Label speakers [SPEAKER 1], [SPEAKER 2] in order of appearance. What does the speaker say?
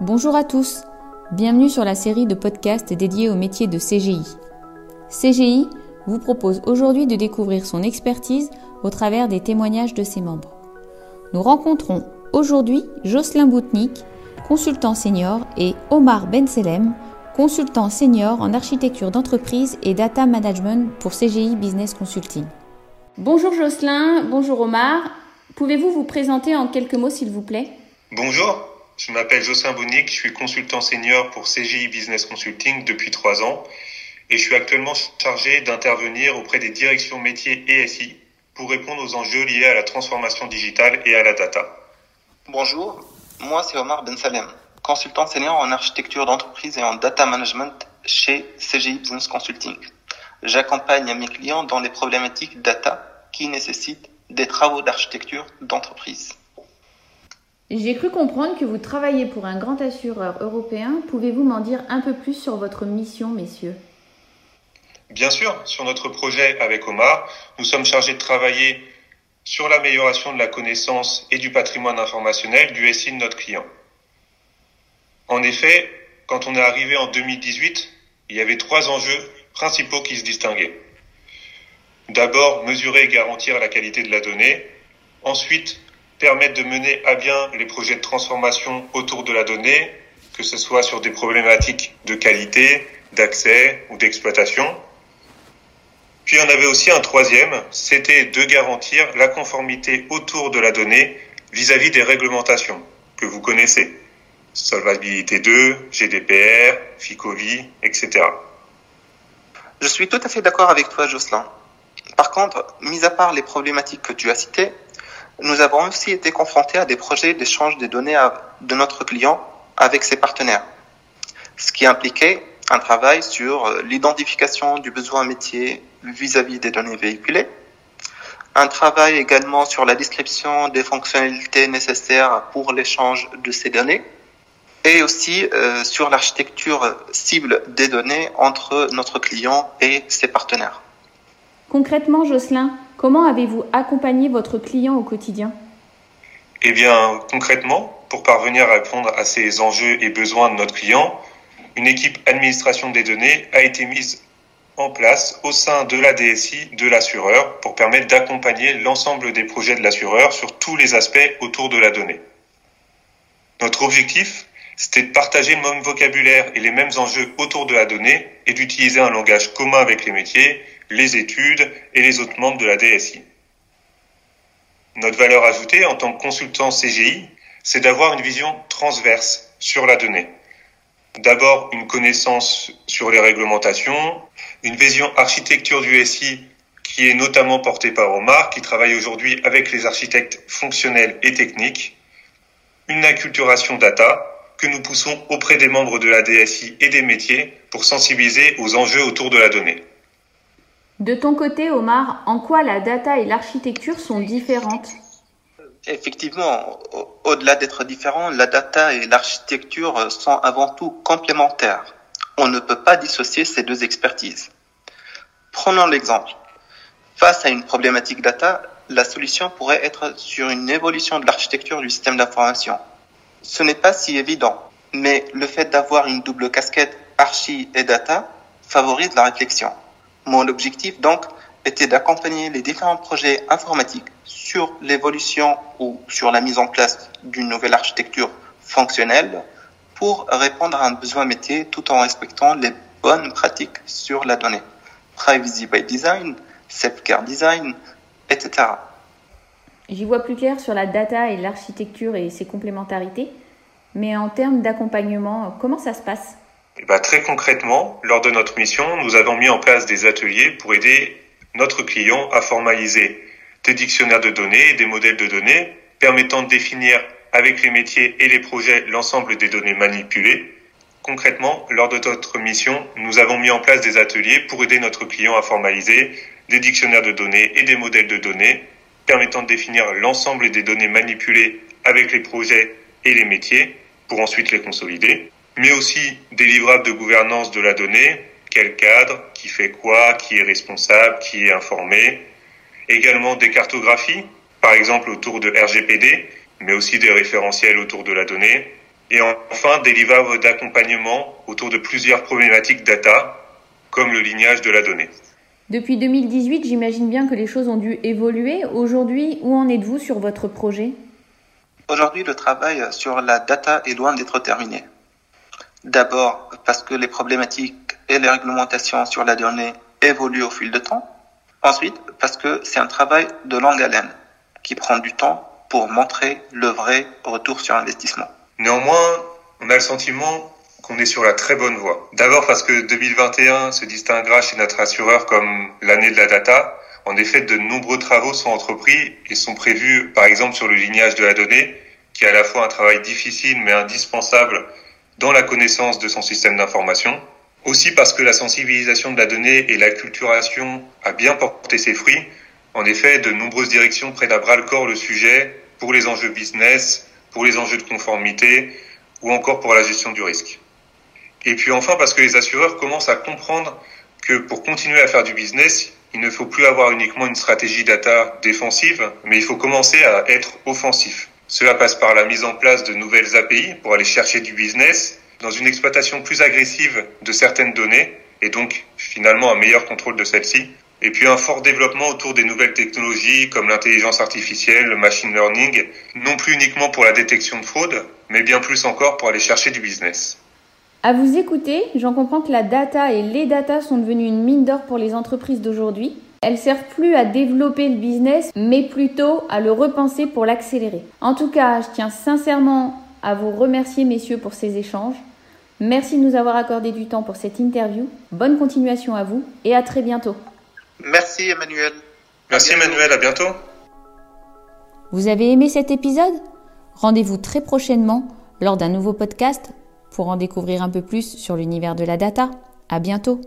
[SPEAKER 1] Bonjour à tous, bienvenue sur la série de podcasts dédiés au métier de CGI. CGI vous propose aujourd'hui de découvrir son expertise au travers des témoignages de ses membres. Nous rencontrons aujourd'hui Jocelyn Boutnik, consultant senior, et Omar Benselem, consultant senior en architecture d'entreprise et data management pour CGI Business Consulting. Bonjour Jocelyn, bonjour Omar. Pouvez-vous vous présenter en quelques mots s'il vous plaît?
[SPEAKER 2] Bonjour, je m'appelle Jocelyn Bounic, je suis consultant senior pour CGI Business Consulting depuis trois ans et je suis actuellement chargé d'intervenir auprès des directions métiers et SI pour répondre aux enjeux liés à la transformation digitale et à la data.
[SPEAKER 3] Bonjour, moi c'est Omar Ben Salem, consultant senior en architecture d'entreprise et en data management chez CGI Business Consulting. J'accompagne mes clients dans les problématiques data qui nécessitent des travaux d'architecture d'entreprise.
[SPEAKER 1] J'ai cru comprendre que vous travaillez pour un grand assureur européen. Pouvez-vous m'en dire un peu plus sur votre mission, messieurs?
[SPEAKER 2] Bien sûr, sur notre projet avec Omar, nous sommes chargés de travailler sur l'amélioration de la connaissance et du patrimoine informationnel du SI de notre client. En effet, quand on est arrivé en 2018, il y avait trois enjeux principaux qui se distinguaient. D'abord, mesurer et garantir la qualité de la donnée. Ensuite, permettre de mener à bien les projets de transformation autour de la donnée, que ce soit sur des problématiques de qualité, d'accès ou d'exploitation. Puis on avait aussi un troisième, c'était de garantir la conformité autour de la donnée vis-à-vis des réglementations que vous connaissez. Solvabilité 2, GDPR, FICOVI, etc.
[SPEAKER 3] Je suis tout à fait d'accord avec toi, Jocelyn. Par contre, mis à part les problématiques que tu as citées, nous avons aussi été confrontés à des projets d'échange des données de notre client avec ses partenaires, ce qui impliquait un travail sur euh, l'identification du besoin métier vis-à-vis des données véhiculées, un travail également sur la description des fonctionnalités nécessaires pour l'échange de ces données, et aussi euh, sur l'architecture cible des données entre notre client et ses partenaires.
[SPEAKER 1] Concrètement, Jocelyn, comment avez-vous accompagné votre client au quotidien?
[SPEAKER 2] Eh bien, concrètement, pour parvenir à répondre à ces enjeux et besoins de notre client, une équipe administration des données a été mise en place au sein de la DSI de l'assureur pour permettre d'accompagner l'ensemble des projets de l'assureur sur tous les aspects autour de la donnée. Notre objectif, c'était de partager le même vocabulaire et les mêmes enjeux autour de la donnée et d'utiliser un langage commun avec les métiers les études et les autres membres de la DSI. Notre valeur ajoutée en tant que consultant CGI, c'est d'avoir une vision transverse sur la donnée. D'abord, une connaissance sur les réglementations, une vision architecture du SI qui est notamment portée par Omar, qui travaille aujourd'hui avec les architectes fonctionnels et techniques, une acculturation data que nous poussons auprès des membres de la DSI et des métiers pour sensibiliser aux enjeux autour de la donnée.
[SPEAKER 1] De ton côté, Omar, en quoi la data et l'architecture sont différentes?
[SPEAKER 3] Effectivement, au-delà d'être différents, la data et l'architecture sont avant tout complémentaires. On ne peut pas dissocier ces deux expertises. Prenons l'exemple. Face à une problématique data, la solution pourrait être sur une évolution de l'architecture du système d'information. Ce n'est pas si évident, mais le fait d'avoir une double casquette archi et data favorise la réflexion. Mon objectif, donc, était d'accompagner les différents projets informatiques sur l'évolution ou sur la mise en place d'une nouvelle architecture fonctionnelle pour répondre à un besoin métier tout en respectant les bonnes pratiques sur la donnée. Privacy by design, self-care design, etc.
[SPEAKER 1] J'y vois plus clair sur la data et l'architecture et ses complémentarités, mais en termes d'accompagnement, comment ça se passe?
[SPEAKER 2] Eh ben, très concrètement, lors de notre mission, nous avons mis en place des ateliers pour aider notre client à formaliser des dictionnaires de données et des modèles de données permettant de définir avec les métiers et les projets l'ensemble des données manipulées. Concrètement, lors de notre mission, nous avons mis en place des ateliers pour aider notre client à formaliser des dictionnaires de données et des modèles de données permettant de définir l'ensemble des données manipulées avec les projets et les métiers pour ensuite les consolider mais aussi des livrables de gouvernance de la donnée, quel cadre, qui fait quoi, qui est responsable, qui est informé, également des cartographies, par exemple autour de RGPD, mais aussi des référentiels autour de la donnée, Et enfin, des livres d'accompagnement autour de plusieurs problématiques data, comme le lignage de la donnée.
[SPEAKER 1] Depuis 2018, j'imagine bien que les choses ont dû évoluer. Aujourd'hui, où en êtes-vous sur votre projet?
[SPEAKER 3] Aujourd'hui, le travail sur la data est loin d'être terminé. D'abord parce que les problématiques et les réglementations sur la donnée évoluent au fil de temps. Ensuite, parce que c'est un travail de longue haleine qui prend du temps pour montrer le vrai retour sur investissement.
[SPEAKER 2] Néanmoins, on a le sentiment qu'on est sur la très bonne voie. D'abord parce que 2021 se distinguera chez notre assureur comme l'année de la data. En effet, de nombreux travaux sont entrepris et sont prévus, par exemple, sur le lignage de la donnée, qui est à la fois un travail difficile mais indispensable dans la connaissance de son système d'information. Aussi parce que la sensibilisation de la donnée et l'acculturation a bien porté ses fruits. En effet, de nombreuses directions prennent à bras le corps le sujet pour les enjeux business, pour les enjeux de conformité ou encore pour la gestion du risque. Et puis enfin parce que les assureurs commencent à comprendre que pour continuer à faire du business, il ne faut plus avoir uniquement une stratégie data défensive, mais il faut commencer à être offensif. Cela passe par la mise en place de nouvelles API pour aller chercher du business, dans une exploitation plus agressive de certaines données, et donc finalement un meilleur contrôle de celles-ci, et puis un fort développement autour des nouvelles technologies comme l'intelligence artificielle, le machine learning, non plus uniquement pour la détection de fraude, mais bien plus encore pour aller chercher du business.
[SPEAKER 1] À vous écouter, j'en comprends que la data et les data sont devenues une mine d'or pour les entreprises d'aujourd'hui. Elles servent plus à développer le business, mais plutôt à le repenser pour l'accélérer. En tout cas, je tiens sincèrement à vous remercier, messieurs, pour ces échanges. Merci de nous avoir accordé du temps pour cette interview. Bonne continuation à vous et à très bientôt.
[SPEAKER 3] Merci Emmanuel.
[SPEAKER 2] Merci Emmanuel, à bientôt.
[SPEAKER 1] Vous avez aimé cet épisode? Rendez-vous très prochainement lors d'un nouveau podcast pour en découvrir un peu plus sur l'univers de la data. À bientôt.